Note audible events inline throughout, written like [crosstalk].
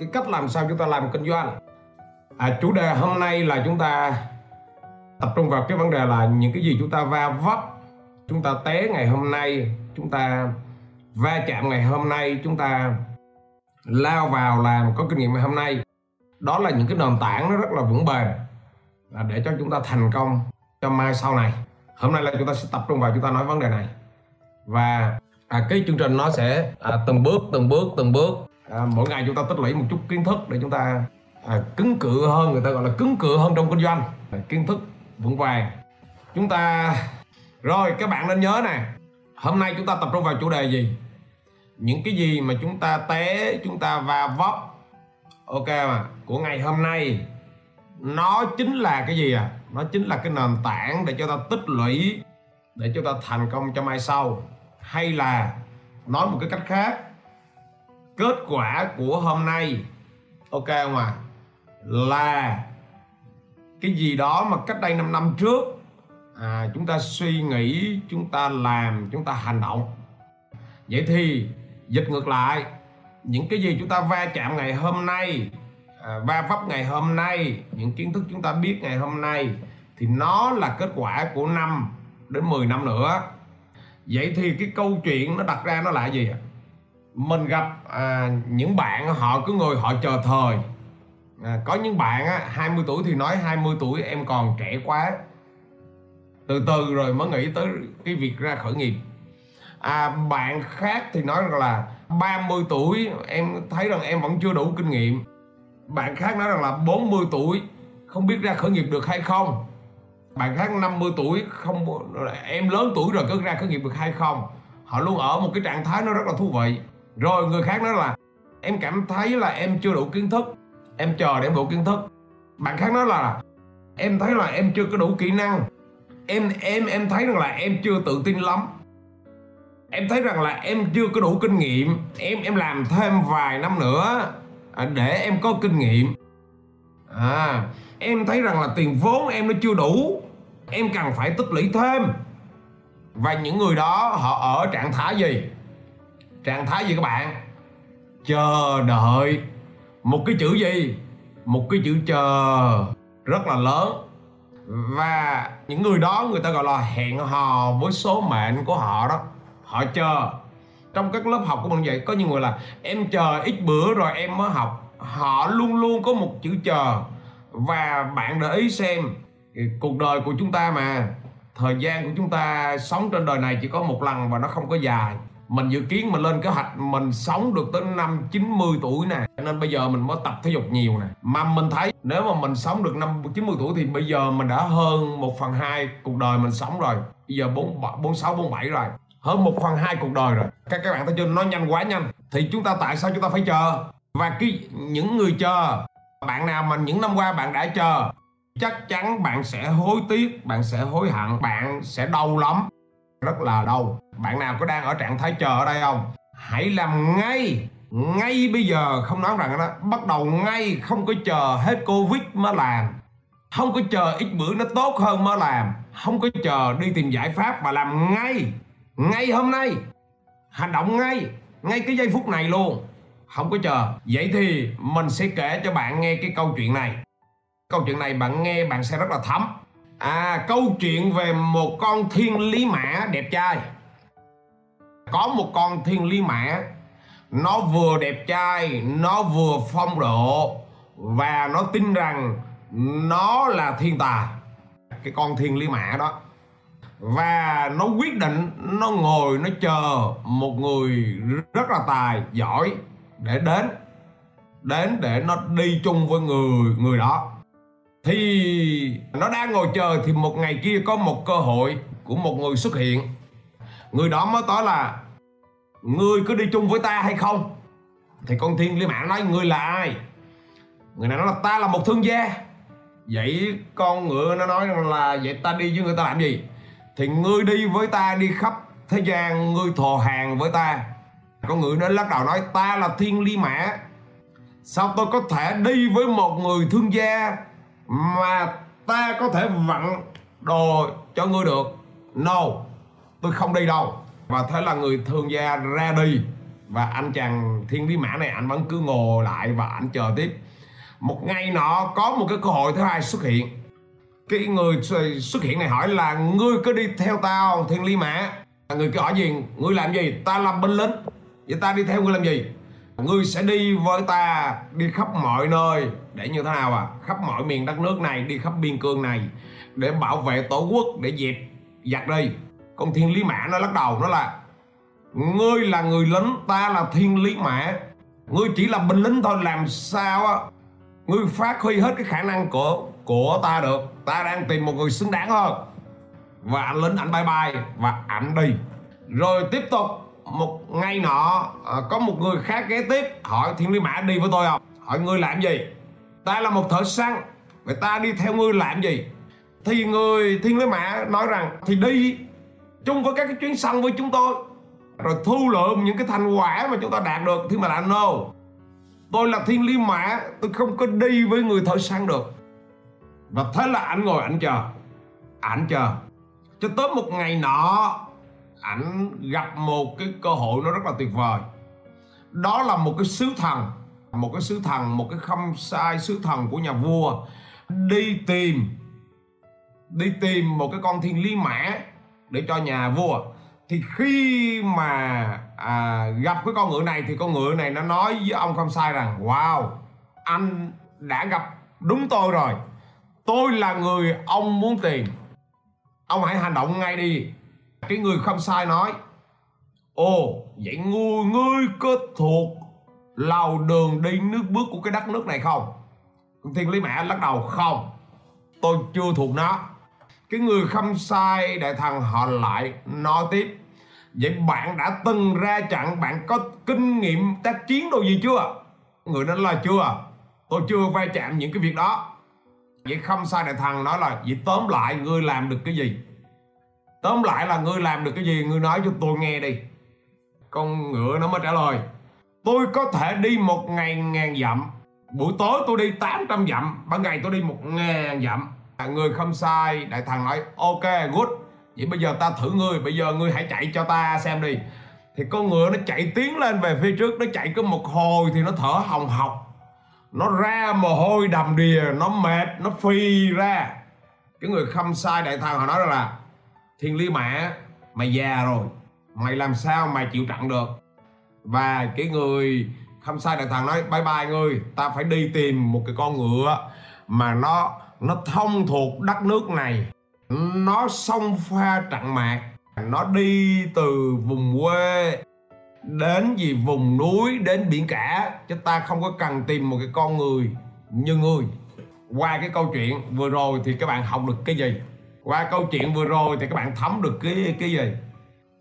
cái cách làm sao chúng ta làm kinh doanh. À, chủ đề hôm nay là chúng ta tập trung vào cái vấn đề là những cái gì chúng ta va vấp chúng ta té ngày hôm nay chúng ta va chạm ngày hôm nay chúng ta lao vào làm có kinh nghiệm ngày hôm nay. Đó là những cái nền tảng nó rất là vững bền. Là để cho chúng ta thành công cho mai sau này. Hôm nay là chúng ta sẽ tập trung vào chúng ta nói vấn đề này. Và à, cái chương trình nó sẽ à, từng bước từng bước từng bước à, mỗi ngày chúng ta tích lũy một chút kiến thức để chúng ta à, cứng cự hơn người ta gọi là cứng cự hơn trong kinh doanh. À, kiến thức vững vàng. Chúng ta rồi các bạn nên nhớ nè. Hôm nay chúng ta tập trung vào chủ đề gì? Những cái gì mà chúng ta té chúng ta va vấp. Ok mà của ngày hôm nay nó chính là cái gì à? Nó chính là cái nền tảng để cho ta tích lũy để cho ta thành công cho mai sau. Hay là nói một cái cách khác kết quả của hôm nay. Ok không à là cái gì đó mà cách đây 5 năm trước à, chúng ta suy nghĩ chúng ta làm chúng ta hành động. Vậy thì dịch ngược lại những cái gì chúng ta va chạm ngày hôm nay à, va vấp ngày hôm nay những kiến thức chúng ta biết ngày hôm nay thì nó là kết quả của năm đến 10 năm nữa. Vậy thì cái câu chuyện nó đặt ra nó là gì ạ? Mình gặp à, những bạn họ cứ ngồi họ chờ thời. À, có những bạn á, 20 tuổi thì nói 20 tuổi em còn trẻ quá. Từ từ rồi mới nghĩ tới cái việc ra khởi nghiệp. À, bạn khác thì nói rằng là 30 tuổi em thấy rằng em vẫn chưa đủ kinh nghiệm. Bạn khác nói rằng là 40 tuổi không biết ra khởi nghiệp được hay không. Bạn khác 50 tuổi không em lớn tuổi rồi cứ ra khởi nghiệp được hay không. Họ luôn ở một cái trạng thái nó rất là thú vị rồi người khác nói là, em cảm thấy là em chưa đủ kiến thức, em chờ để em đủ kiến thức. Bạn khác nói là, em thấy là em chưa có đủ kỹ năng, em em em thấy rằng là em chưa tự tin lắm. Em thấy rằng là em chưa có đủ kinh nghiệm, em em làm thêm vài năm nữa à, để em có kinh nghiệm. À em thấy rằng là tiền vốn em nó chưa đủ, em cần phải tích lũy thêm. Và những người đó họ ở trạng thái gì? Trạng thái gì các bạn? Chờ đợi. Một cái chữ gì? Một cái chữ chờ. Rất là lớn. Và những người đó người ta gọi là hẹn hò với số mệnh của họ đó. Họ chờ. Trong các lớp học của mình vậy, có những người là em chờ ít bữa rồi em mới học. Họ luôn luôn có một chữ chờ. Và bạn để ý xem cuộc đời của chúng ta mà, thời gian của chúng ta sống trên đời này chỉ có một lần và nó không có dài mình dự kiến mình lên kế hoạch mình sống được tới năm 90 tuổi nè. Nên bây giờ mình mới tập thể dục nhiều nè. Mà mình thấy nếu mà mình sống được năm 90 tuổi thì bây giờ mình đã hơn 1 phần 2 cuộc đời mình sống rồi. Bây giờ 4, 46 47 rồi. Hơn 1 phần 2 cuộc đời rồi. Các các bạn thấy chưa? Nó nhanh quá nhanh. Thì chúng ta tại sao chúng ta phải chờ? Và cái những người chờ bạn nào mà những năm qua bạn đã chờ chắc chắn bạn sẽ hối tiếc bạn sẽ hối hận bạn sẽ đau lắm rất là đau bạn nào có đang ở trạng thái chờ ở đây không? Hãy làm ngay ngay bây giờ. Không nói rằng nó bắt đầu ngay, không có chờ hết covid mới làm. Không có chờ ít bữa nó tốt hơn mới làm. Không có chờ đi tìm giải pháp mà làm ngay. Ngay hôm nay. Hành động ngay. Ngay cái giây phút này luôn. Không có chờ. Vậy thì mình sẽ kể cho bạn nghe cái câu chuyện này. Câu chuyện này bạn nghe bạn sẽ rất là thấm à câu chuyện về một con thiên lý mã đẹp trai. Có một con thiên lý mã, nó vừa đẹp trai, nó vừa phong độ, và nó tin rằng nó là thiên tài cái con thiên lý mã đó. Và nó quyết định, nó ngồi, nó chờ một người rất là tài, giỏi, để đến đến để nó đi chung với người người đó thì nó đang ngồi chờ thì một ngày kia có một cơ hội của một người xuất hiện. Người đó mới nói là, ngươi có đi chung với ta hay không? Thì con thiên lý mã nói, ngươi là ai? Người này nói là, ta là một thương gia. Vậy con ngựa nó nói là, vậy ta đi với người ta làm gì? Thì ngươi đi với ta đi khắp thế gian, ngươi thò hàng với ta. Con ngựa nó lắc đầu nói, ta là thiên ly mã. Sao tôi có thể đi với một người thương gia mà ta có thể vặn đồ cho ngươi được. No, tôi không đi đâu. Và thế là người thương gia ra đi. Và anh chàng thiên lý mã này, anh vẫn cứ ngồi lại và anh chờ tiếp. Một ngày nọ, có một cái cơ hội thứ hai xuất hiện. Cái người xuất hiện này hỏi là, ngươi có đi theo tao, thiên lý mã. Người kia hỏi gì? Ngươi làm gì? Ta làm binh lính. Vậy ta đi theo ngươi làm gì? Ngươi sẽ đi với ta đi khắp mọi nơi. Để như thế nào à? Khắp mọi miền đất nước này, đi khắp biên cương này. Để bảo vệ tổ quốc, để dẹp giặc đi. Con thiên lý mã nó lắc đầu, nó là, ngươi là người lính, ta là thiên lý mã. Ngươi chỉ là binh lính thôi, làm sao á? Ngươi phát huy hết cái khả năng của của ta được. Ta đang tìm một người xứng đáng hơn. Và anh lính, anh bye bye, và ảnh đi. Rồi tiếp tục một ngày nọ à, có một người khác ghé tiếp. Hỏi thiên lý mã đi với tôi không? Hỏi ngươi làm gì? Ta là một thợ săn. Vậy ta đi theo ngươi làm gì? Thì người thiên lý mã nói rằng thì đi chung với các cái chuyến săn với chúng tôi rồi thu lượm những cái thành quả mà chúng ta đạt được. Thì mà là no. Tôi là thiên lý mã tôi không có đi với người thợ săn được. Và thế là anh ngồi anh chờ. Anh chờ. Cho tới một ngày nọ ảnh gặp một cái cơ hội nó rất là tuyệt vời. Đó là một cái sứ thần một cái sứ thần một cái không sai sứ thần của nhà vua đi tìm đi tìm một cái con thiên lý mã để cho nhà vua. Thì khi mà à, gặp cái con ngựa này thì con ngựa này nó nói với ông không sai rằng wow anh đã gặp đúng tôi rồi. Tôi là người ông muốn tìm. Ông hãy hành động ngay đi cái người không sai nói, ồ, vậy ngươi ngươi có thuộc lào đường đi nước bước của cái đất nước này không? Thiên lý mẹ lắc đầu, không, tôi chưa thuộc nó. Cái người không sai, đại thần họ lại nói tiếp, vậy bạn đã từng ra trận, bạn có kinh nghiệm tác chiến đồ gì chưa? Người nói là, chưa, tôi chưa va chạm những cái việc đó. Vậy không sai, đại thần nói là, vậy tóm lại, ngươi làm được cái gì? Tóm lại là ngươi làm được cái gì, ngươi nói cho tôi nghe đi. Con ngựa nó mới trả lời, tôi có thể đi một ngày ngàn dặm, buổi tối tôi đi 800 dặm, ban ngày tôi đi một ngàn dặm. À, người không sai, đại thần nói, ok, good. Vậy bây giờ ta thử ngươi, bây giờ ngươi hãy chạy cho ta xem đi. Thì con ngựa nó chạy tiến lên về phía trước, nó chạy có một hồi thì nó thở hồng hộc. Nó ra mồ hôi đầm đìa, nó mệt, nó phi ra. Cái người không sai, đại thần họ nói là thiên lý mã, mày già rồi. Mày làm sao mày chịu trận được? Và cái người không sai đại thần nói, bye bye ngươi, ta phải đi tìm một cái con ngựa mà nó nó thông thuộc đất nước này. Nó xông pha trận mạc, nó đi từ vùng quê đến gì vùng núi, đến biển cả, chứ ta không có cần tìm một cái con người như ngươi. Qua cái câu chuyện vừa rồi thì các bạn học được cái gì? Qua câu chuyện vừa rồi thì các bạn thấm được cái cái gì?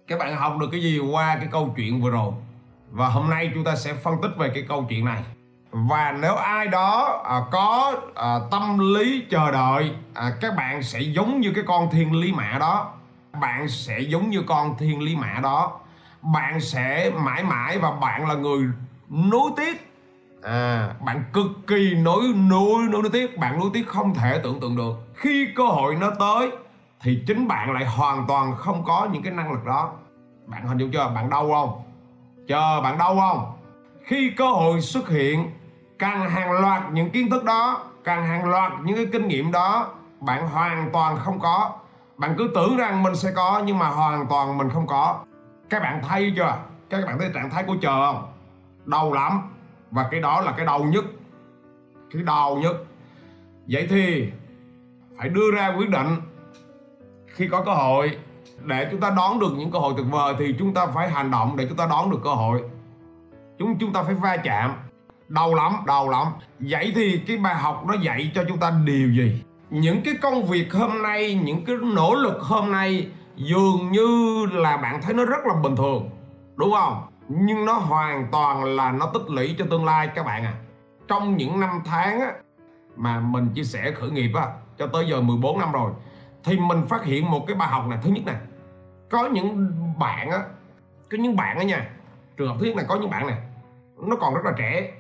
Các bạn học được cái gì qua cái câu chuyện vừa rồi? Và hôm nay chúng ta sẽ phân tích về cái câu chuyện này. Và nếu ai đó à, có à, tâm lý chờ đợi à, các bạn sẽ giống như cái con thiên lý mã đó. Bạn sẽ giống như con thiên lý mã đó. Bạn sẽ mãi mãi và bạn là người nối tiếc à, bạn cực kỳ nối nối nối nối tiếc bạn nối tiếc không thể tưởng tượng được. Khi cơ hội nó tới thì chính bạn lại hoàn toàn không có những cái năng lực đó. Bạn hình dung chưa? Bạn đau không? Chờ bạn đau không? Khi cơ hội xuất hiện càng hàng loạt những kiến thức đó càng hàng loạt những cái kinh nghiệm đó bạn hoàn toàn không có. Bạn cứ tưởng rằng mình sẽ có nhưng mà hoàn toàn mình không có. Các bạn thấy chưa? Các bạn thấy trạng thái của chờ không? Đau lắm và cái đó là cái đau nhất. Cái đau nhất. Vậy thì phải đưa ra quyết định. Khi có cơ hội, để chúng ta đón được những cơ hội tuyệt vời thì chúng ta phải hành động để chúng ta đón được cơ hội. Chúng chúng ta phải va chạm. Đau lắm đau lắm. Vậy thì cái bài học nó dạy cho chúng ta điều gì? Những cái công việc hôm nay, những cái nỗ lực hôm nay dường như là bạn thấy nó rất là bình thường. Đúng không? Nhưng nó hoàn toàn là nó tích lũy cho tương lai các bạn à. Trong những năm tháng á, mà mình chia sẻ khởi nghiệp á, cho tới giờ 14 năm rồi thì mình phát hiện một cái bài học này. Thứ nhất này có những bạn á có những bạn á nha trường hợp thứ nhất là có những bạn này nó còn rất là trẻ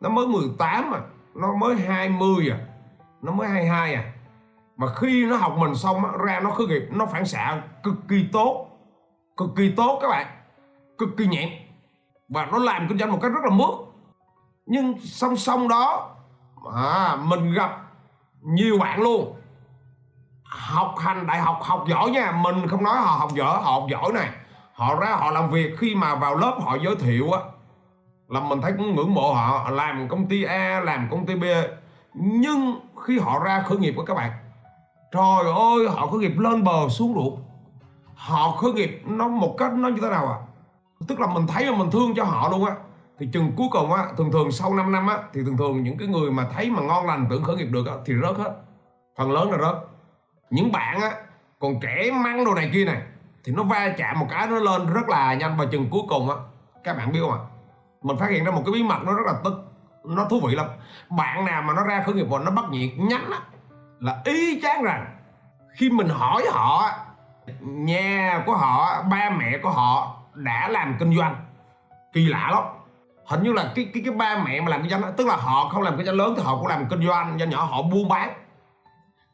nó mới 18 à nó mới 20 à nó mới 22 à. Mà khi nó học mình xong ra nó khởi nghiệp nó phản xạ cực kỳ tốt cực kỳ tốt các bạn cực kỳ nhẹn và nó làm kinh doanh một cách rất là mướt nhưng song song đó à, mình gặp nhiều bạn luôn. Học hành đại học học giỏi nha. Mình không nói họ học giỏi họ học giỏi này. Họ ra họ làm việc khi mà vào lớp họ giới thiệu á là mình thấy cũng ngưỡng mộ họ. Làm công ty A làm công ty B. Nhưng khi họ ra khởi nghiệp của các bạn trời ơi họ khởi nghiệp lên bờ xuống ruộng. Họ khởi nghiệp nó một cách nó như thế nào à? Tức là mình thấy mà mình thương cho họ luôn á, thì chừng cuối cùng á, thường thường sau 5 năm á, thì thường thường những cái người mà thấy mà ngon lành, tưởng khởi nghiệp được á, thì rớt hết. Phần lớn là rớt. Những bạn á, còn trẻ măng đồ này kia này, thì nó va chạm một cái nó lên rất là nhanh và chừng cuối cùng á, các bạn biết không ạ? Mình phát hiện ra một cái bí mật nó rất là tức, nó thú vị lắm. Bạn nào mà nó ra khởi nghiệp và nó bắt nhiệt nhánh á, là ý chán rằng khi mình hỏi họ nhà của họ, ba mẹ của họ đã làm kinh doanh kỳ lạ lắm. Hình như là cái cái cái ba mẹ mà làm kinh doanh tức là họ không làm kinh doanh lớn thì họ cũng làm kinh doanh do nhỏ họ buôn bán.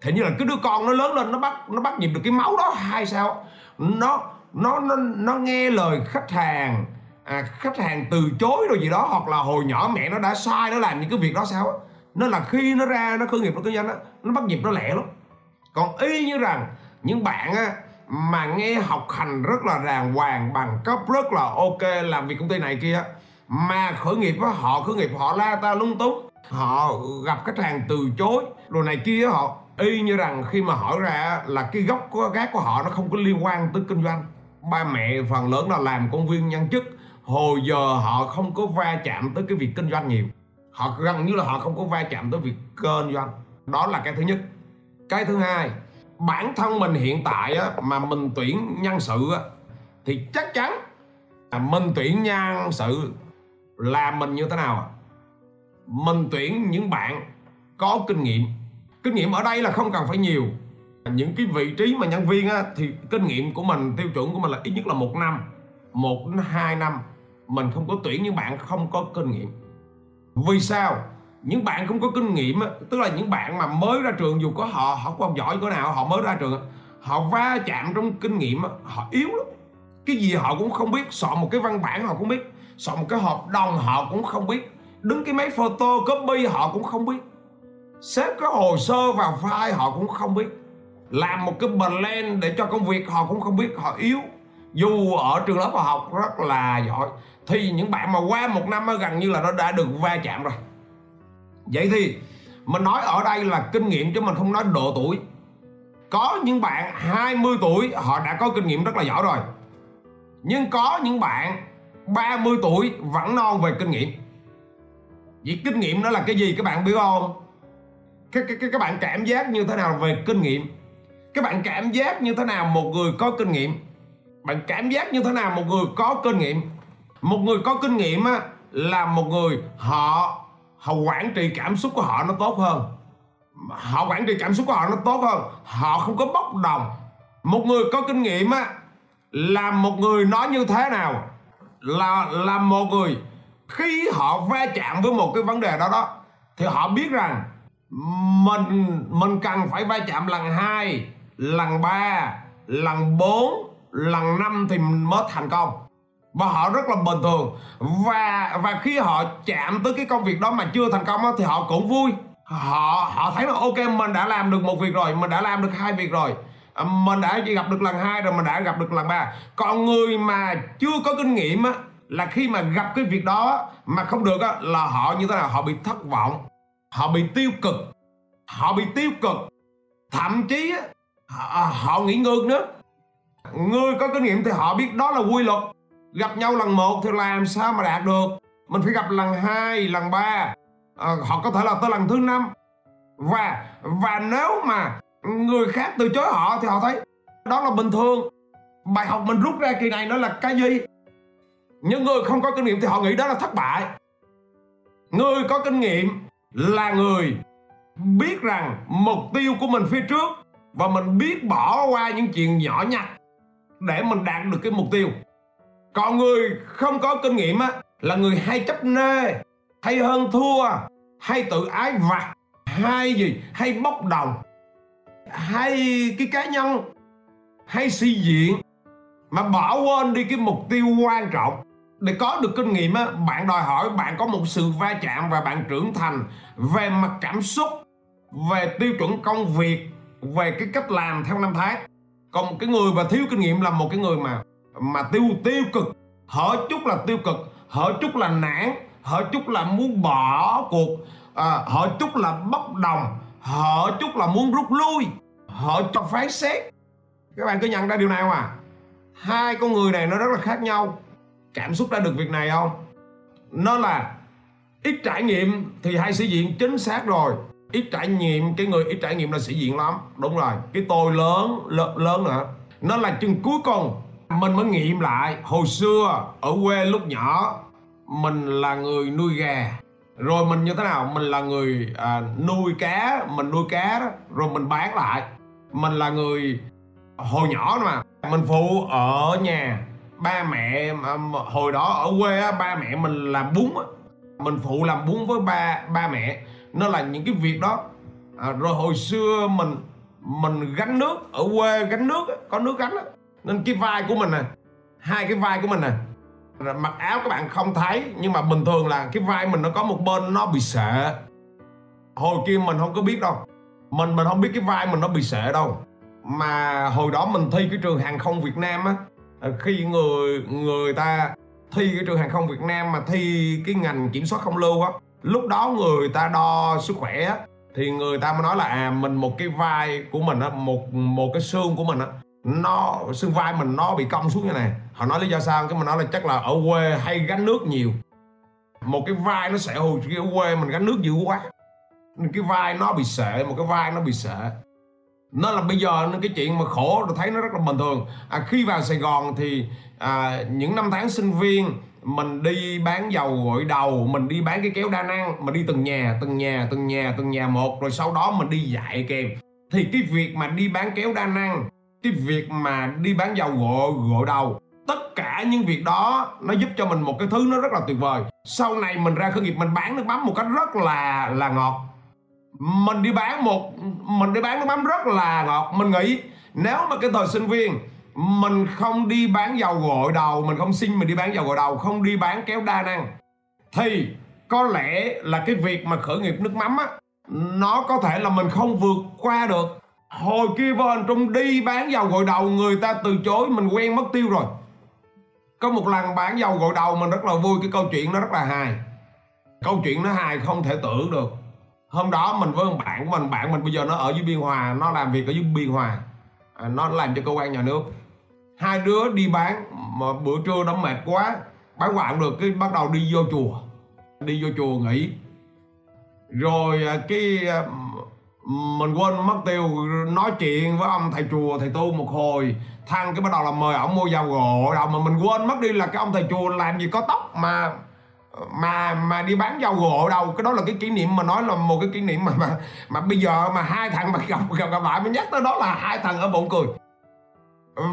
Thế như là cái đứa con nó lớn lên nó bắt nó bắt nhịp được cái máu đó hay sao? Nó nó nó nó nghe lời khách hàng à, khách hàng từ chối rồi gì đó hoặc là hồi nhỏ mẹ nó đã sai nó làm những cái việc đó sao nên là khi nó ra nó khởi nghiệp nó kinh doanh đó, nó bắt nhịp nó lẹ lắm. Còn y như rằng những bạn á, mà nghe học hành rất là đàng hoàng bằng cấp rất là ok làm việc công ty này kia. Mà khởi nghiệp á, họ khởi nghiệp họ la ta lung túng họ gặp khách hàng từ chối. Rồi này kia họ y như rằng khi mà hỏi ra là cái gốc của gác của họ nó không có liên quan tới kinh doanh. Ba mẹ phần lớn là làm công viên nhân chức. Hồi giờ họ không có va chạm tới cái việc kinh doanh nhiều. Họ gần như là họ không có va chạm tới việc kinh doanh. Đó là cái thứ nhất. Cái thứ hai bản thân mình hiện tại á, mà mình tuyển nhân sự á, thì chắc chắn là mình tuyển nhân sự là mình như thế nào mình tuyển những bạn có kinh nghiệm. Kinh nghiệm ở đây là không cần phải nhiều. Những cái vị trí mà nhân viên á, thì kinh nghiệm của mình tiêu chuẩn của mình là ít nhất là một năm một đến hai năm mình không có tuyển những bạn không có kinh nghiệm. Vì sao? Những bạn không có kinh nghiệm tức là những bạn mà mới ra trường, dù có họ họ không giỏi cỡ nào, họ mới ra trường họ va chạm trong kinh nghiệm họ yếu lắm. Cái gì họ cũng không biết soạn một cái văn bản họ cũng biết soạn một cái hợp đồng họ cũng không biết, đứng cái máy photo copy họ cũng không biết, xếp cái hồ sơ vào file họ cũng không biết, làm một cái blend để cho công việc họ cũng không biết, họ yếu. Dù ở trường lớp họ học rất là giỏi, thì những bạn mà qua một năm gần như là nó đã được va chạm rồi vậy thì mình nói ở đây là kinh nghiệm chứ mình không nói độ tuổi. Có những bạn 20 tuổi họ đã có kinh nghiệm rất là giỏi rồi. Nhưng có những bạn 30 tuổi vẫn non về kinh nghiệm. Vậy kinh nghiệm đó là cái gì? Các bạn biết không? Các, các, các bạn cảm giác như thế nào về kinh nghiệm? Các bạn cảm giác như thế nào một người có kinh nghiệm? Bạn cảm giác như thế nào một người có kinh nghiệm? Một người có kinh nghiệm á, là một người họ họ quản trị cảm xúc của họ nó tốt hơn. Họ quản trị cảm xúc của họ nó tốt hơn. Họ không có bốc đồng. Một người có kinh nghiệm á, là một người nói như thế nào? Là là một người, khi họ va chạm với một cái vấn đề đó đó, thì họ biết rằng mình mình cần phải va chạm lần hai, lần ba, lần bốn, lần năm thì mình mới thành công và họ rất là bình thường. Và và khi họ chạm tới cái công việc đó mà chưa thành công thì họ cũng vui. Họ họ thấy là ok mình đã làm được một việc rồi mình đã làm được hai việc rồi. À, mình đã chỉ gặp được lần hai rồi mình đã gặp được lần ba. Còn người mà chưa có kinh nghiệm á là khi mà gặp cái việc đó mà không được á là họ như thế nào? Họ bị thất vọng. Họ bị tiêu cực. Họ bị tiêu cực. Thậm chí á, họ, họ nghĩ ngược nữa. Người có kinh nghiệm thì họ biết đó là quy luật gặp nhau lần một thì làm sao mà đạt được? Mình phải gặp lần hai lần ba. À, họ có thể là tới lần thứ năm. Và và nếu mà người khác từ chối họ thì họ thấy đó là bình thường. Bài học mình rút ra kỳ này nó là cái gì? Những người không có kinh nghiệm thì họ nghĩ đó là thất bại. Người có kinh nghiệm là người biết rằng mục tiêu của mình phía trước và mình biết bỏ qua những chuyện nhỏ nhặt để mình đạt được cái mục tiêu còn người không có kinh nghiệm á, là người hay chấp nê, hay hơn thua, hay tự ái vặt, hay gì, hay bốc đồng, hay cái cá nhân, hay suy diện. Mà bỏ quên đi cái mục tiêu quan trọng. Để có được kinh nghiệm á, bạn đòi hỏi bạn có một sự va chạm và bạn trưởng thành về mặt cảm xúc, về tiêu chuẩn công việc, về cái cách làm theo năm tháng. Còn một cái người mà thiếu kinh nghiệm là một cái người mà mà tiêu tiêu cực. Hở chút là tiêu cực hở chút là nản hở chút là muốn bỏ cuộc. À, hở chút là bốc đồng hở chút là muốn rút lui. Hở cho phán xét. Các bạn có nhận ra điều này không à hai con người này nó rất là khác nhau. Cảm xúc đã được việc này không? Nó là ít trải nghiệm thì hay sĩ diện chính xác rồi. Ít trải nghiệm cái người ít trải nghiệm là sĩ diện lắm. Đúng rồi cái tôi lớn lớn, lớn nữa nó là chừng cuối cùng mình mới nghiệm lại. Hồi xưa ở quê lúc nhỏ mình là người nuôi gà. Rồi mình như thế nào? Mình là người à, nuôi cá mình nuôi cá đó. Rồi mình bán lại. Mình là người hồi nhỏ mà. Mình phụ ở nhà. Ba mẹ hồi đó ở quê á, ba mẹ mình làm bún á. Mình phụ làm bún với ba ba mẹ. Nó là những cái việc đó à, rồi hồi xưa mình mình gánh nước ở quê gánh nước có nước gánh á nên cái vai của mình nè, hai cái vai của mình nè. Mặc áo các bạn không thấy, nhưng mà bình thường là cái vai mình nó có một bên nó bị sệ hồi kia mình không có biết đâu. Mình mình không biết cái vai mình nó bị sệ đâu. Mà hồi đó mình thi cái trường hàng không Việt Nam á khi người người ta thi cái trường hàng không Việt Nam mà thi cái ngành kiểm soát không lưu á, lúc đó người ta đo sức khỏe á, thì người ta mới nói là à mình một cái vai của mình á, một một cái xương của mình á nó xương vai mình nó bị cong xuống như này. Họ nói lý do sao? Cái mình nói là chắc là ở quê hay gánh nước nhiều. Một cái vai nó sẽ hồi cái quê mình gánh nước dữ quá. Cái vai nó bị sệ một cái vai nó bị sệ. Nó là bây giờ cái chuyện mà khổ tôi thấy nó rất là bình thường. À, khi vào Sài Gòn thì à, những năm tháng sinh viên mình đi bán dầu gội đầu mình đi bán cái kéo đa năng mình đi từng nhà từng nhà từng nhà từng nhà một rồi sau đó mình đi dạy kèm. Thì cái việc mà đi bán kéo đa năng cái việc mà đi bán dầu gội gội đầu, tất cả những việc đó nó giúp cho mình một cái thứ nó rất là tuyệt vời. Sau này mình ra khởi nghiệp, mình bán nước mắm một cách rất là là ngọt. Mình đi bán một, mình đi bán nước mắm rất là ngọt. Mình nghĩ nếu mà cái thời sinh viên, mình không đi bán dầu gội đầu, mình không xin mình đi bán dầu gội đầu, không đi bán kéo đa năng, thì có lẽ là cái việc mà khởi nghiệp nước mắm á, nó có thể là mình không vượt qua được hồi kia vô anh trung đi bán dầu gội đầu người ta từ chối mình quen mất tiêu rồi. Có một lần bán dầu gội đầu mình rất là vui cái câu chuyện nó rất là hài. Câu chuyện nó hài không thể tưởng được. Hôm đó mình với một bạn của mình bạn mình bây giờ nó ở dưới biên hòa nó làm việc ở dưới biên hòa. À, nó làm cho cơ quan nhà nước. Hai đứa đi bán mà bữa trưa nó mệt quá bán hoài được cái bắt đầu đi vô chùa. Đi vô chùa nghỉ. Rồi à, cái à, mình quên mất tiêu nói chuyện với ông thầy chùa thầy tu một hồi. Thằng cái bắt đầu là mời ông mua dầu gội đâu mà mình quên mất đi là cái ông thầy chùa làm gì có tóc mà mà mà đi bán dầu gội đâu. Cái đó là cái kỷ niệm mà nói là một cái kỷ niệm mà mà mà bây giờ mà hai thằng mà gặp gặp, gặp lại mới nhắc tới đó là hai thằng ở bụng cười.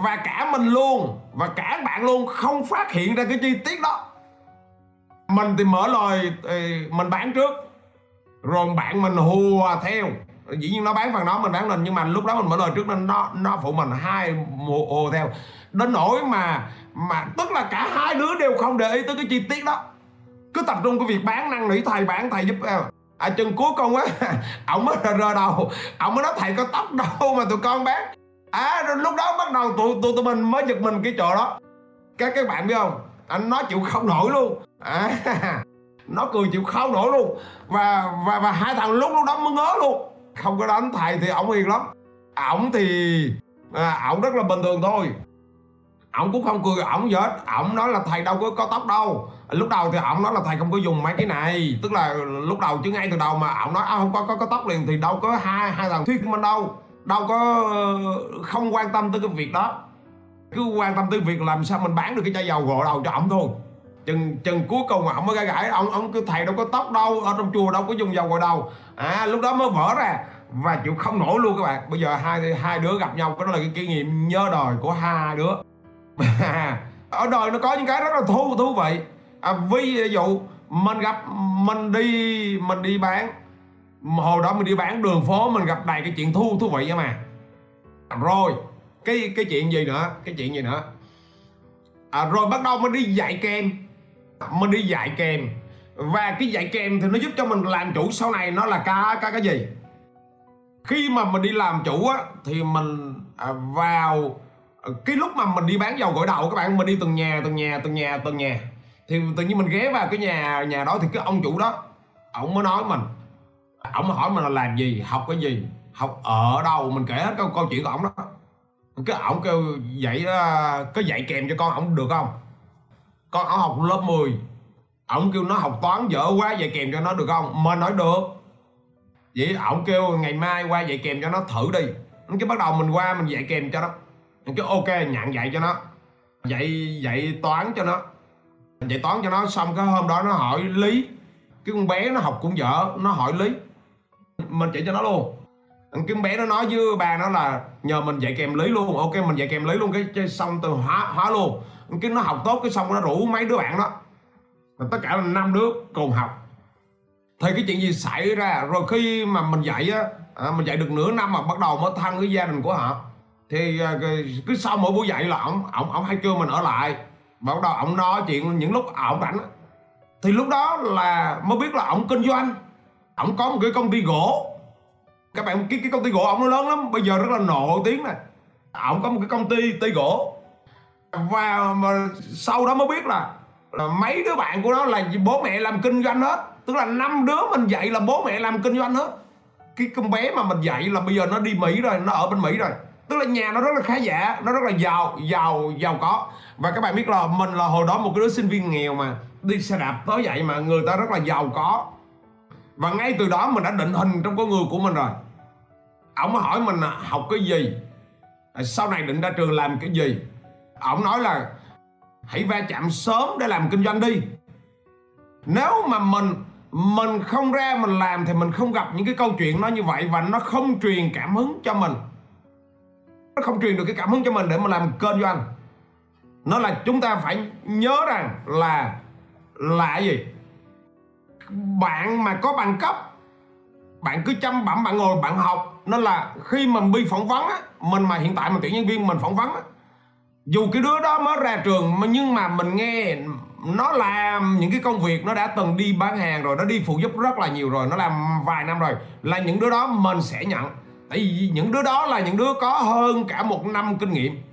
Và cả mình luôn và cả bạn luôn không phát hiện ra cái chi tiết đó. Mình thì mở lời mình bán trước. Rồi bạn mình hùa theo dĩ nhiên nó bán phần nó mình bán lên nhưng mà lúc đó mình mở lời trước nên nó nó phụ mình hai hùa theo. Đến nỗi mà mà tức là cả hai đứa đều không để ý tới cái chi tiết đó. Cứ tập trung cái việc bán năng nỉ thầy bán thầy giúp em. À chân cuối con á [laughs] ổng mới rờ đầu. Ổng mới nói thầy có tóc đâu mà tụi con bán. À rồi lúc đó bắt đầu tụi tụi tụi mình mới giật mình cái chỗ đó. Các các bạn biết không? Anh nói chịu không nổi luôn. À, [laughs] nó cười chịu không nổi luôn. Và và và hai thằng lúc lúc đó mới ngớ luôn không có đánh thầy thì ổng hiền lắm. Ổng thì à, ổng rất là bình thường thôi. Ổng cũng không cười ổng gì hết. Ổng nói là thầy đâu có có tóc đâu. Lúc đầu thì ổng nói là thầy không có dùng mấy cái này. Tức là lúc đầu chứ ngay từ đầu mà ổng nói à, không có có có tóc liền thì đâu có hai hai thằng thuyết minh đâu. Đâu có ờ, không quan tâm tới cái việc đó. Cứ quan tâm tới việc làm sao mình bán được cái chai dầu gội đầu cho ổng thôi. Chừng chừng cuối cùng ổng mới gãi gãi ông ông cứ thầy đâu có tóc đâu ở trong chùa đâu có dùng dầu gội đầu à lúc đó mới vỡ ra. Và chịu không nổi luôn các bạn. Bây giờ hai hai đứa gặp nhau cái đó là cái kinh nghiệm nhớ đời của hai đứa. [laughs] Ở đời nó có những cái rất là thú thú vị. À, ví dụ mình gặp mình đi mình đi bán. Hồi đó mình đi bán đường phố mình gặp đầy cái chuyện thú thú vị vậy mà. Rồi cái cái chuyện gì nữa? Cái chuyện gì nữa? À, rồi bắt đầu mình đi dạy kèm. Mình đi dạy kèm và cái dạy kèm thì nó giúp cho mình làm chủ sau này nó là cái cái cái gì? Khi mà mình đi làm chủ á thì mình à, vào ờ, cái lúc mà mình đi bán dầu gội đầu các bạn mình đi từng nhà từng nhà từng nhà từng nhà thì tự nhiên mình ghé vào cái nhà nhà đó thì cái ông chủ đó ông mới nói mình ông hỏi mình là làm gì học cái gì học ở đâu mình kể hết câu, câu chuyện của ông đó. Cái ổng kêu dạy ờ, có dạy kèm cho con ổng được không? Con ổng học lớp 10 ổng kêu nó học toán dở quá dạy kèm cho nó được không? Mình nói được. Vậy ổng kêu ngày mai qua dạy kèm cho nó thử đi. Cái bắt đầu mình qua mình dạy kèm cho nó. Cái ok nhận dạy cho nó. Dạy dạy toán cho nó. Dạy toán cho nó xong cái hôm đó nó hỏi lý. Cái con bé nó học cũng dở nó hỏi lý. Mình chỉ cho nó luôn. Cái con bé nó nói với bà nó là nhờ mình dạy kèm lý luôn. Ok mình dạy kèm lý luôn. Cái, cái xong từ hóa hóa luôn. Cái nó học tốt cái xong nó rủ mấy đứa bạn đó tất cả là năm đứa cùng học. Thì cái chuyện gì xảy ra? Rồi khi mà mình dạy á à, mình dạy được nửa năm mà bắt đầu mới thân với gia đình của họ thì à, cứ sau mỗi buổi dạy là ổng ổng ổng hay kêu mình ở lại. Và bắt đầu ổng nói chuyện những lúc ổng rảnh thì lúc đó là mới biết là ổng kinh doanh. Ổng có một cái công ty gỗ. Các bạn cái cái công ty gỗ ổng nó lớn lắm bây giờ rất là nổi tiếng này. ổng có một cái công ty ty gỗ. Và mà sau đó mới biết là mấy đứa bạn của nó là bố mẹ làm kinh doanh hết. Tức là năm đứa mình dạy là bố mẹ làm kinh doanh hết. Cái con bé mà mình dạy là bây giờ nó đi mỹ rồi, nó ở bên mỹ rồi. Tức là nhà nó rất là khá giả, nó rất là giàu giàu giàu có. Và các bạn biết là mình là hồi đó một cái đứa sinh viên nghèo mà, đi xe đạp tới vậy mà người ta rất là giàu có. Và ngay từ đó mình đã định hình trong con người của mình rồi. Ổng hỏi mình là học cái gì? Sau này định ra trường làm cái gì? Ổng nói là hãy va chạm sớm để làm kinh doanh đi. Nếu mà mình mình không ra mình làm thì mình không gặp những cái câu chuyện nó như vậy và nó không truyền cảm hứng cho mình. Nó không truyền được cái cảm hứng cho mình để mà làm kinh doanh. Nó là chúng ta phải nhớ rằng là là gì? Bạn mà có bằng cấp, bạn cứ chăm bẩm bạn ngồi, bạn học. Nên là khi mình đi phỏng vấn á, mình mà hiện tại mà tuyển nhân viên mình phỏng vấn á dù cái đứa đó mới ra trường, mà nhưng mà mình nghe nó làm những cái công việc nó đã từng đi bán hàng rồi, nó đi phụ giúp rất là nhiều rồi, nó làm vài năm rồi, là những đứa đó mình sẽ nhận. Tại vì những đứa đó là những đứa có hơn cả một năm kinh nghiệm.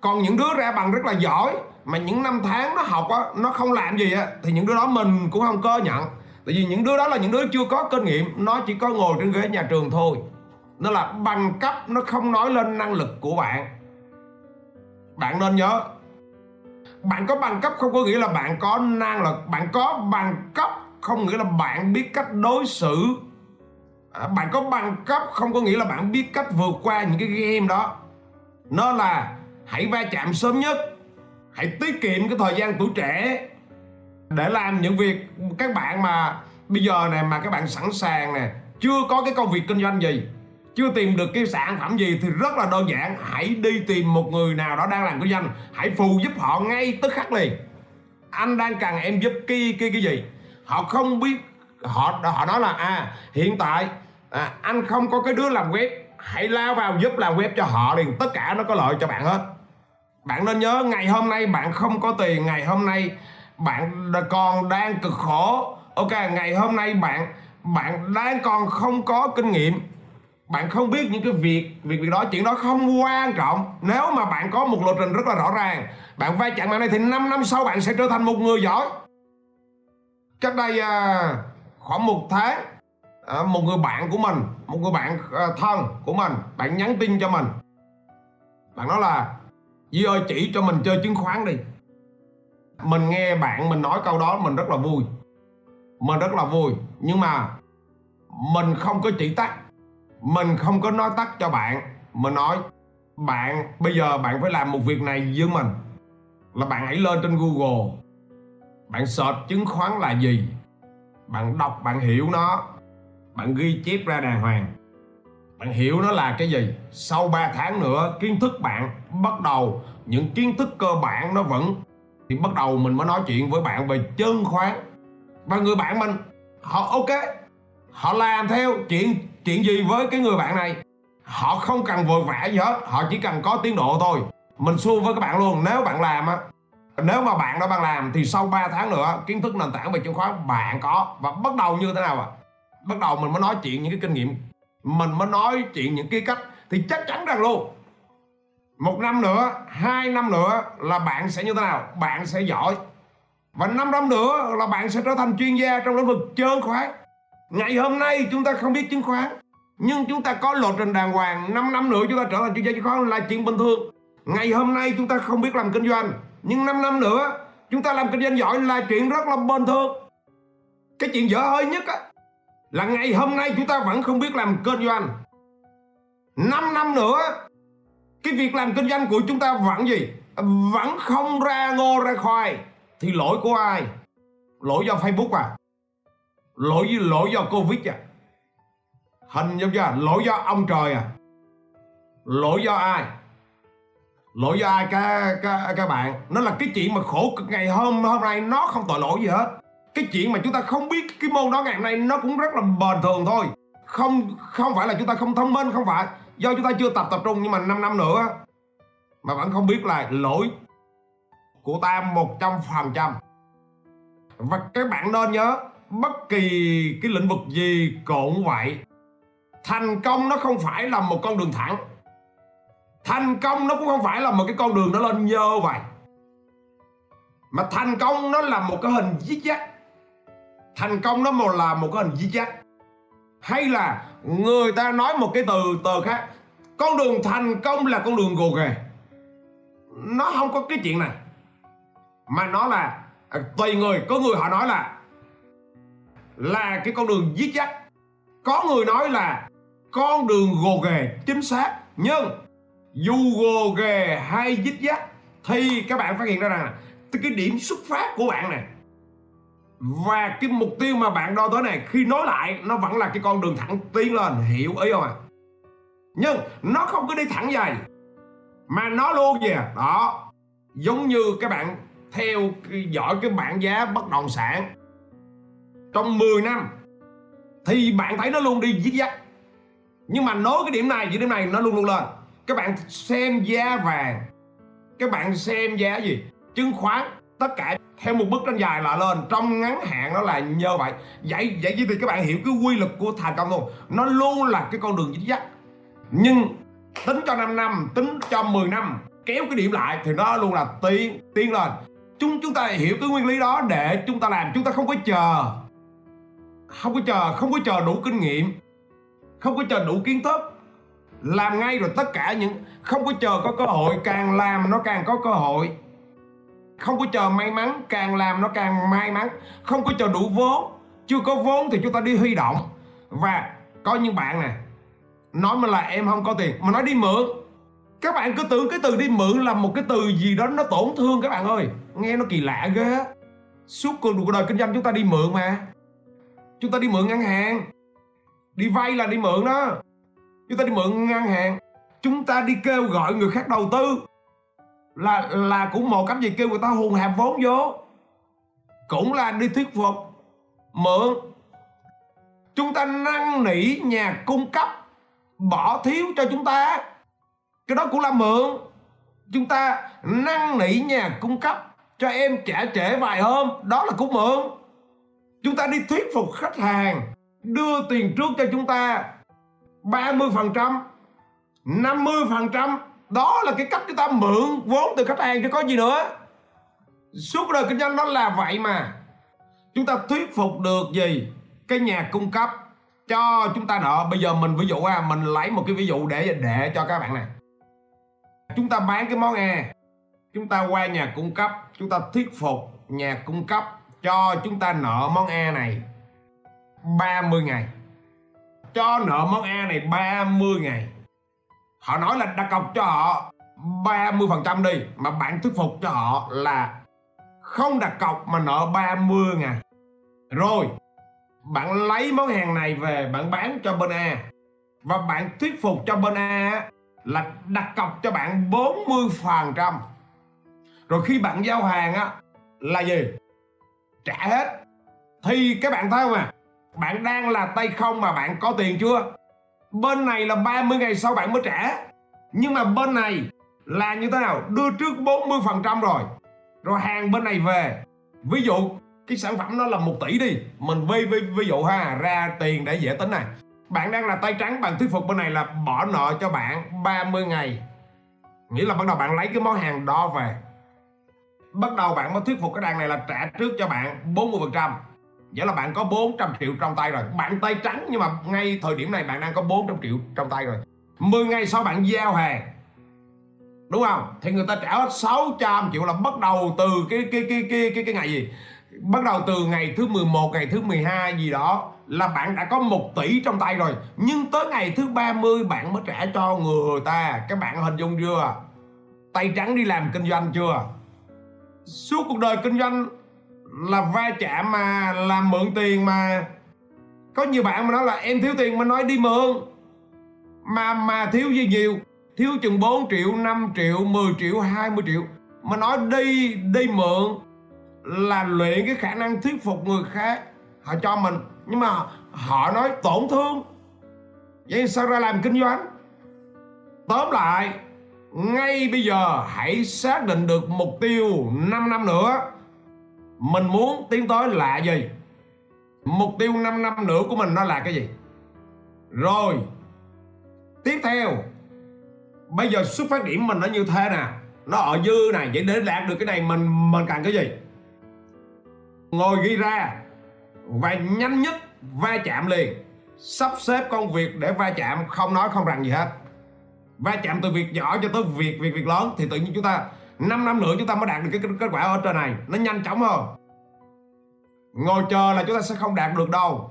Còn những đứa ra bằng rất là giỏi, mà những năm tháng nó học á, nó không làm gì á, thì những đứa đó mình cũng không có nhận. Tại vì những đứa đó là những đứa chưa có kinh nghiệm, nó chỉ có ngồi trên ghế nhà trường thôi. Nó là bằng cấp nó không nói lên năng lực của bạn bạn nên nhớ. Bạn có bằng cấp không có nghĩa là bạn có năng lực. Bạn có bằng cấp không nghĩa là bạn biết cách đối xử. À, bạn có bằng cấp không có nghĩa là bạn biết cách vượt qua những cái game đó. Nó là hãy va chạm sớm nhất. Hãy tiết kiệm cái thời gian tuổi trẻ để làm những việc các bạn mà bây giờ này mà các bạn sẵn sàng nè chưa có cái công việc kinh doanh gì chưa tìm được cái sản phẩm gì thì rất là đơn giản hãy đi tìm một người nào đó đang làm kinh doanh. Hãy phù giúp họ ngay tức khắc liền. Anh đang cần em giúp cái cái cái gì? Họ không biết họ họ nói là à hiện tại à, anh không có cái đứa làm web. Hãy lao vào giúp làm web cho họ liền. Tất cả nó có lợi cho bạn hết. Bạn nên nhớ ngày hôm nay bạn không có tiền. Ngày hôm nay bạn còn đang cực khổ. Ok ngày hôm nay bạn bạn đang còn không có kinh nghiệm bạn không biết những cái việc việc việc đó chuyện đó không quan trọng. Nếu mà bạn có một lộ trình rất là rõ ràng bạn vai chạm bạn này thì 5 năm sau bạn sẽ trở thành một người giỏi. Cách đây à, khoảng một tháng à, một người bạn của mình một người bạn à, thân của mình bạn nhắn tin cho mình. Bạn nói là Duy ơi chỉ cho mình chơi chứng khoán đi. Mình nghe bạn mình nói câu đó mình rất là vui. Mình rất là vui. Nhưng mà Mình không có chỉ tắt. Mình không có nói tắt cho bạn Mình nói, Bạn, bây giờ bạn phải làm một việc này với mình. Là bạn hãy lên trên Google. Bạn search chứng khoán là gì? Bạn đọc, bạn hiểu nó. Bạn ghi chép ra đàng hoàng. Bạn hiểu nó là cái gì? Sau 3 tháng nữa, kiến thức bạn bắt đầu, những kiến thức cơ bản nó vẫn, thì bắt đầu mình mới nói chuyện với bạn về chứng khoán. Và người bạn mình, họ ok, họ làm theo chuyện chuyện gì với cái người bạn này? Họ không cần vội vã gì hết, họ chỉ cần có tiến độ thôi. Mình xua với các bạn luôn, nếu bạn làm á, nếu mà bạn đã đang làm thì sau 3 tháng nữa, kiến thức nền tảng về chứng khoán bạn có. Và bắt đầu như thế nào ạ? Bắt đầu mình mới nói chuyện những cái kinh nghiệm. Mình mới nói chuyện những cái cách thì chắc chắn rằng luôn. Một năm nữa, hai năm nữa là bạn sẽ như thế nào? Bạn sẽ giỏi. Và năm năm nữa là bạn sẽ trở thành chuyên gia trong lĩnh vực chứng khoán ngày hôm nay chúng ta không biết chứng khoán, nhưng chúng ta có lộ trình đàng hoàng. 5 năm nữa chúng ta trở thành chuyên gia chứng khoán là chuyện bình thường. Ngày hôm nay chúng ta không biết làm kinh doanh, nhưng 5 năm nữa chúng ta làm kinh doanh giỏi là chuyện rất là bình thường. Cái chuyện dở hơi nhất á, là ngày hôm nay chúng ta vẫn không biết làm kinh doanh. 5 năm nữa, cái việc làm kinh doanh của chúng ta vẫn gì? Vẫn không ra ngô ra khoai. Thì lỗi của ai? Lỗi do facebook à? Lỗi lỗi do covid à. Hình giống chưa lỗi do ông trời à. Lỗi do ai? Lỗi do ai? Các, các, các bạn. Nó là cái chuyện mà khổ cực ngày hôm hôm nay nó không tội lỗi gì hết. Cái chuyện mà chúng ta không biết cái môn đó ngày hôm nay nó cũng rất là bình thường thôi. Không không phải là chúng ta không thông minh không phải. Do chúng ta chưa tập tập trung nhưng mà 5 năm nữa mà vẫn không biết là lỗi của ta một trăm phần trăm. Và các bạn nên nhớ bất kỳ cái lĩnh vực gì cũng vậy thành công nó không phải là một con đường thẳng. Thành công nó cũng không phải là một cái con đường nó lên nhơ vậy. Mà thành công nó là một cái hình dít dắt thành công nó một là một cái hình dít dắt hay là người ta nói một cái từ từ khác, con đường thành công là con đường gồ ghề. Nó không có cái chuyện này. Mà nó là à, tùy người, có người họ nói là là cái con đường giết dắt có người nói là con đường gồ ghề chính xác, nhưng dù gồ ghề hay dích dắt thì các bạn phát hiện ra rằng cái điểm xuất phát của bạn này và cái mục tiêu mà bạn đo tới này khi nói lại nó vẫn là cái con đường thẳng tiến lên, hiểu ý không ạ à? nhưng nó không có đi thẳng dài, mà nó luôn gì à đó, giống như các bạn theo dõi cái bảng giá bất động sản trong 10 năm, thì bạn thấy nó luôn đi dít dắt nhưng mà nối cái điểm này với điểm này nó luôn luôn lên. Các bạn xem giá vàng. Các bạn xem giá gì? Chứng khoán, tất cả theo một bức tranh dài là lên. Trong ngắn hạn nó là như vậy. Vậy vậy thì các bạn hiểu cái quy luật của thành công luôn. Nó luôn là cái con đường dính dắt nhưng tính cho 5 năm, tính cho 10 năm, kéo cái điểm lại thì nó luôn là tiến tiến lên. Chúng chúng ta hiểu cái nguyên lý đó để chúng ta làm. Chúng ta không có chờ không có chờ, không có chờ đủ kinh nghiệm. Không có chờ đủ kiến thức. Làm ngay rồi tất cả những, không có chờ có cơ hội, càng làm nó càng có cơ hội. Không có chờ may mắn, càng làm nó càng may mắn. Không có chờ đủ vốn. Chưa có vốn thì chúng ta đi huy động. Và có những bạn nè, nói mà là em không có tiền, mà nói đi mượn. Các bạn cứ tưởng cái từ đi mượn là một cái từ gì đó nó tổn thương các bạn ơi. Nghe nó kỳ lạ ghê suốt cuộc đời kinh doanh chúng ta đi mượn mà chúng ta đi mượn ngân hàng. Đi vay là đi mượn đó. Chúng ta đi mượn ngân hàng. Chúng ta đi kêu gọi người khác đầu tư. Là là cũng một cách gì kêu người ta hùn hạp vốn vô. Cũng là đi thuyết phục, mượn. Chúng ta năn nỉ nhà cung cấp, bỏ thiếu cho chúng ta. Cái đó cũng là mượn. Chúng ta năn nỉ nhà cung cấp cho em trả trễ vài hôm, đó là cũng mượn chúng ta đi thuyết phục khách hàng đưa tiền trước cho chúng ta 30% 50% đó là cái cách chúng ta mượn vốn từ khách hàng chứ có gì nữa. Suốt đời kinh doanh nó là vậy mà. Chúng ta thuyết phục được gì? Cái nhà cung cấp cho chúng ta nợ. Bây giờ mình, ví dụ à mình lấy một cái ví dụ để để cho các bạn này. Chúng ta bán cái món A, chúng ta qua nhà cung cấp, chúng ta thuyết phục nhà cung cấp cho chúng ta nợ món A này 30 ngày. Cho nợ món A này 30 ngày. Họ nói là đặt cọc cho họ 30 phần trăm đi, mà bạn thuyết phục cho họ là không đặt cọc mà nợ 30 ngày rồi, bạn lấy món hàng này về bạn bán cho bên A. Và bạn thuyết phục cho bên A là đặt cọc cho bạn 40 phần trăm. Rồi khi bạn giao hàng á là gì? Trả hết. Thì các bạn thấy không à? Bạn đang là tay không mà bạn có tiền chưa? Bên này là 30 ngày sau bạn mới trả. Nhưng mà bên này là như thế nào? Đưa trước 40 phần trăm rồi. Rồi hàng bên này về. Ví dụ cái sản phẩm nó là một tỷ đi. Mình ví, ví, ví dụ ha ra tiền để dễ tính này. Bạn đang là tay trắng bạn thuyết phục bên này là bỏ nợ cho bạn 30 ngày. Nghĩa là bắt đầu bạn lấy cái món hàng đó về bắt đầu bạn mới thuyết phục cái đàn này là trả trước cho bạn 40 phần trăm Vậy là bạn có 400 triệu trong tay rồi Bạn tay trắng nhưng mà ngay thời điểm này bạn đang có 400 triệu trong tay rồi 10 ngày sau bạn giao hàng Đúng không? Thì người ta trả hết 600 triệu là bắt đầu từ cái cái cái cái cái cái ngày gì? Bắt đầu từ ngày thứ 11, ngày thứ 12 gì đó là bạn đã có 1 tỷ trong tay rồi. Nhưng tới ngày thứ 30 bạn mới trả cho người ta. Các bạn hình dung chưa? Tay trắng đi làm kinh doanh chưa? Suốt cuộc đời kinh doanh là va chạm mà làm mượn tiền mà. Có nhiều bạn mà nói là em thiếu tiền mà nói đi mượn. Mà mà thiếu gì nhiều? Thiếu chừng 4 triệu 5 triệu 10 triệu 20 triệu. Mà nói đi đi mượn là luyện cái khả năng thuyết phục người khác. Họ cho mình, nhưng mà họ nói tổn thương. Vậy sao ra làm kinh doanh? Tóm lại ngay bây giờ hãy xác định được mục tiêu 5 năm nữa. Mình muốn tiến tới là gì? Mục tiêu 5 năm nữa của mình nó là cái gì? Rồi, tiếp theo. Bây giờ xuất phát điểm mình nó như thế nè. Nó ở dư này vậy để đạt được cái này mình mình cần cái gì? Ngồi ghi ra. Và nhanh nhất va chạm liền. Sắp xếp công việc để va chạm, không nói không rằng gì hết va chạm từ việc nhỏ cho tới việc việc việc lớn, thì tự nhiên chúng ta 5 năm nữa chúng ta mới đạt được cái kết quả ở trên này. Nó nhanh chóng hơn. Ngồi chờ là chúng ta sẽ không đạt được đâu.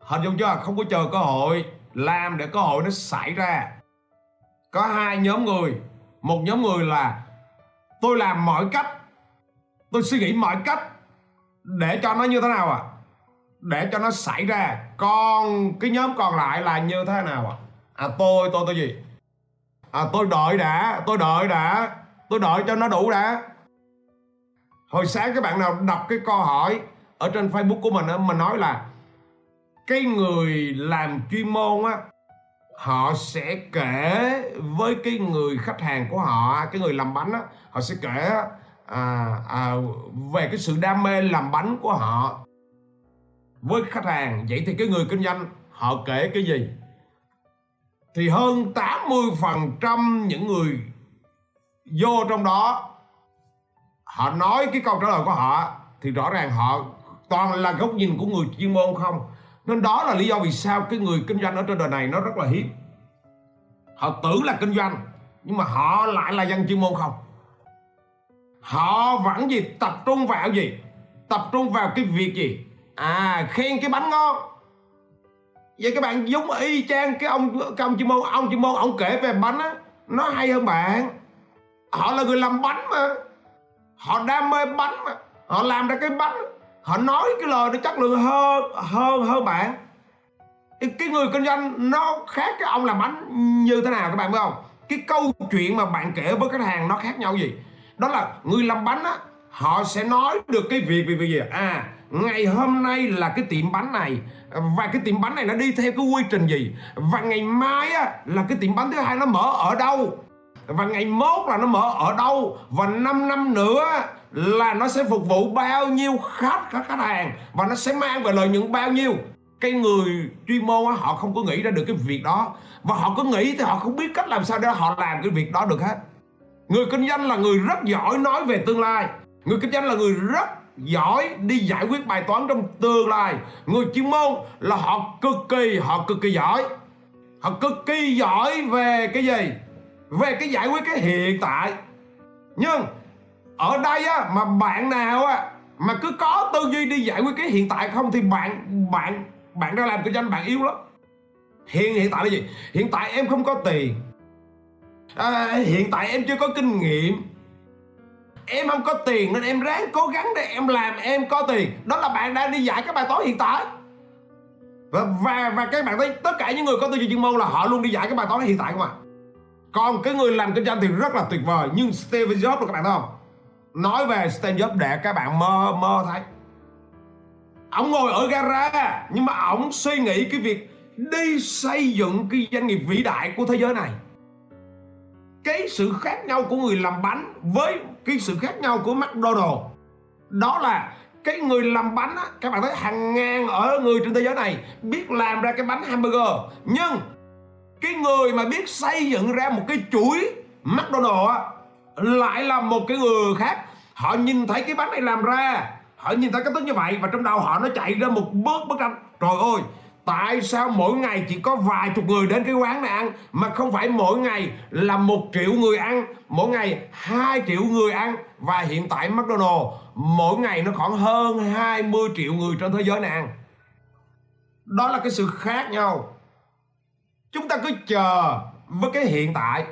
Hình dung chưa? Không có chờ cơ hội. Làm để cơ hội nó xảy ra. Có hai nhóm người. Một nhóm người là, tôi làm mọi cách. Tôi suy nghĩ mọi cách để cho nó như thế nào à? Để cho nó xảy ra. Còn cái nhóm còn lại là như thế nào à? À tôi tôi tôi gì? À tôi đợi đã tôi đợi đã. Tôi đợi cho nó đủ đã. Hồi sáng các bạn nào đọc cái câu hỏi ở trên facebook của mình á mình nói là cái người làm chuyên môn á họ sẽ kể với cái người khách hàng của họ cái người làm bánh á họ sẽ kể à, à, về cái sự đam mê làm bánh của họ với khách hàng. Vậy thì cái người kinh doanh họ kể cái gì? Thì hơn 80% những người vô trong đó, họ nói cái câu trả lời của họ thì rõ ràng họ toàn là góc nhìn của người chuyên môn không? Nên đó là lý do vì sao cái người kinh doanh ở trên đời này nó rất là hiếm. Họ tưởng là kinh doanh, nhưng mà họ lại là dân chuyên môn không? Họ vẫn gì tập trung vào gì? Tập trung vào cái việc gì? À khen cái bánh ngon vậy các bạn giống y chang cái ông cái ông chuyên môn ông chuyên môn ông kể về bánh á, nó hay hơn bạn. Họ là người làm bánh mà. Họ đam mê bánh mà. Họ làm ra cái bánh, họ nói cái lời nó chất lượng hơn hơn hơn bạn. Cái người kinh doanh nó khác cái ông làm bánh như thế nào các bạn biết không? Cái câu chuyện mà bạn kể với khách hàng nó khác nhau gì? Đó là người làm bánh á, họ sẽ nói được cái việc vì việc gì? À ngày hôm nay là cái tiệm bánh này và cái tiệm bánh này nó đi theo cái quy trình gì? Và ngày mai á là cái tiệm bánh thứ hai nó mở ở đâu? Và ngày mốt là nó mở ở đâu? Và 5 năm nữa là nó sẽ phục vụ bao nhiêu khách các khách hàng? Và nó sẽ mang về lợi nhuận bao nhiêu? Cái người chuyên môn á, họ không có nghĩ ra được cái việc đó. Và họ có nghĩ thì họ không biết cách làm sao để họ làm cái việc đó được hết. Người kinh doanh là người rất giỏi nói về tương lai. Người kinh doanh là người rất giỏi đi giải quyết bài toán trong tương lai. Người chuyên môn là họ cực kỳ họ cực kỳ giỏi. Họ cực kỳ giỏi về cái gì? Về cái giải quyết cái hiện tại. Nhưng ở đây á mà bạn nào á mà cứ có tư duy đi giải quyết cái hiện tại không thì bạn bạn bạn đang làm kinh doanh bạn yếu lắm. Hiện hiện tại là gì? Hiện tại em không có tiền. À, hiện tại em chưa có kinh nghiệm em không có tiền nên em ráng cố gắng để em làm, em có tiền. Đó là bạn đang đi giải cái bài toán hiện tại. Và và và các bạn thấy tất cả những người có tư duy chuyên môn là họ luôn đi giải cái bài toán hiện tại không à còn cái người làm kinh doanh thì rất là tuyệt vời, nhưng Steve Jobs là các bạn thấy không? Nói về Steve Jobs để các bạn mơ mơ thấy. Ông ngồi ở gara, nhưng mà ông suy nghĩ cái việc đi xây dựng cái doanh nghiệp vĩ đại của thế giới này. Cái sự khác nhau của người làm bánh với cái sự khác nhau của McDonald. Đó là cái người làm bánh á, các bạn thấy hàng ngàn ở người trên thế giới này biết làm ra cái bánh hamburger. Nhưng cái người mà biết xây dựng ra một cái chuỗi McDonald á, lại là một cái người khác. Họ nhìn thấy cái bánh này làm ra họ nhìn thấy cái tính như vậy và trong đầu họ nó chạy ra một bước bức tranh. Trời ơi tại sao mỗi ngày chỉ có vài chục người đến cái quán này ăn, mà không phải mỗi ngày là một triệu người ăn, mỗi ngày hai triệu người ăn? Và hiện tại McDonald mỗi ngày nó khoảng hơn 20 triệu người trên thế giới này ăn. Đó là cái sự khác nhau. Chúng ta cứ chờ với cái hiện tại.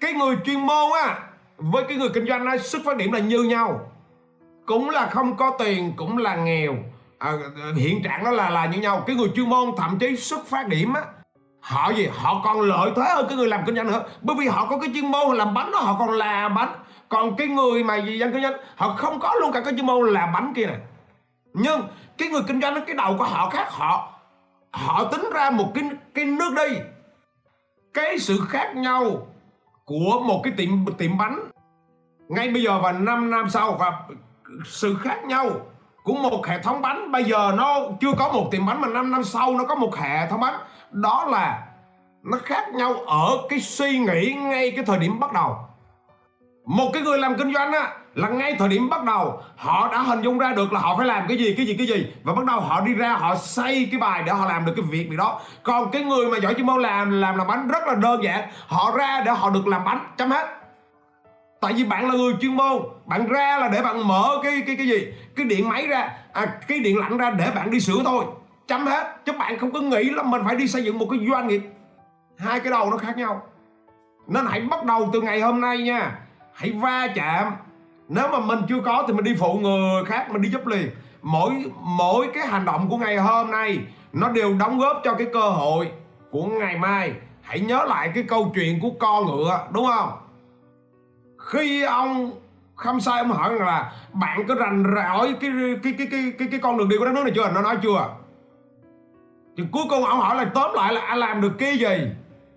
Cái người chuyên môn á, với cái người kinh doanh á, xuất phát điểm là như nhau. Cũng là không có tiền, cũng là nghèo à, hiện trạng đó là là như nhau. Cái người chuyên môn thậm chí xuất phát điểm á họ gì? Họ còn lợi thế hơn cái người làm kinh doanh nữa. Bởi vì họ có cái chuyên môn làm bánh đó họ còn là bánh. Còn cái người mà gì dân kinh doanh họ không có luôn cả cái chuyên môn làm bánh kia này nhưng cái người kinh doanh cái đầu của họ khác. Họ họ tính ra một cái cái nước đi. Cái sự khác nhau của một cái tiệm tiệm bánh. Ngay bây giờ và 5 năm sau và sự khác nhau của một hệ thống bánh. Bây giờ nó chưa có một tiệm bánh mà 5 năm sau nó có một hệ thống bánh. Đó là nó khác nhau ở cái suy nghĩ ngay cái thời điểm bắt đầu. Một cái người làm kinh doanh á, là ngay thời điểm bắt đầu, họ đã hình dung ra được là họ phải làm cái gì cái gì cái gì. Và bắt đầu họ đi ra, họ xây cái bài để họ làm được cái việc gì đó. Còn cái người mà giỏi chuyên môn làm làm làm bánh rất là đơn giản. Họ ra để họ được làm bánh, chấm hết tại vì bạn là người chuyên môn. Bạn ra là để bạn mở cái cái cái gì? Cái điện máy ra. À, cái điện lạnh ra để bạn đi sửa thôi. Chấm hết. Chứ bạn không có nghĩ là mình phải đi xây dựng một cái doanh nghiệp. Hai cái đầu nó khác nhau. Nên hãy bắt đầu từ ngày hôm nay nha. Hãy va chạm. Nếu mà mình chưa có thì mình đi phụ người khác mình đi giúp liền. Mỗi mỗi cái hành động của ngày hôm nay nó đều đóng góp cho cái cơ hội của ngày mai. Hãy nhớ lại cái câu chuyện của con ngựa đúng không? Khi ông không sai ông hỏi là bạn có rành rỏi cái cái cái cái cái cái con đường đi của đất nước này chưa? Nó nói chưa. Thì cuối cùng ông hỏi là tóm lại là anh làm được cái gì?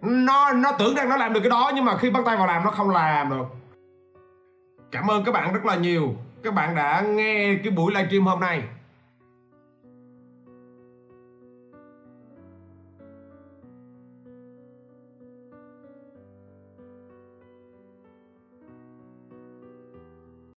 Nó nó tưởng rằng nó làm được cái đó nhưng mà khi bắt tay vào làm nó không làm được. Cảm ơn các bạn rất là nhiều. Các bạn đã nghe cái buổi livestream hôm nay.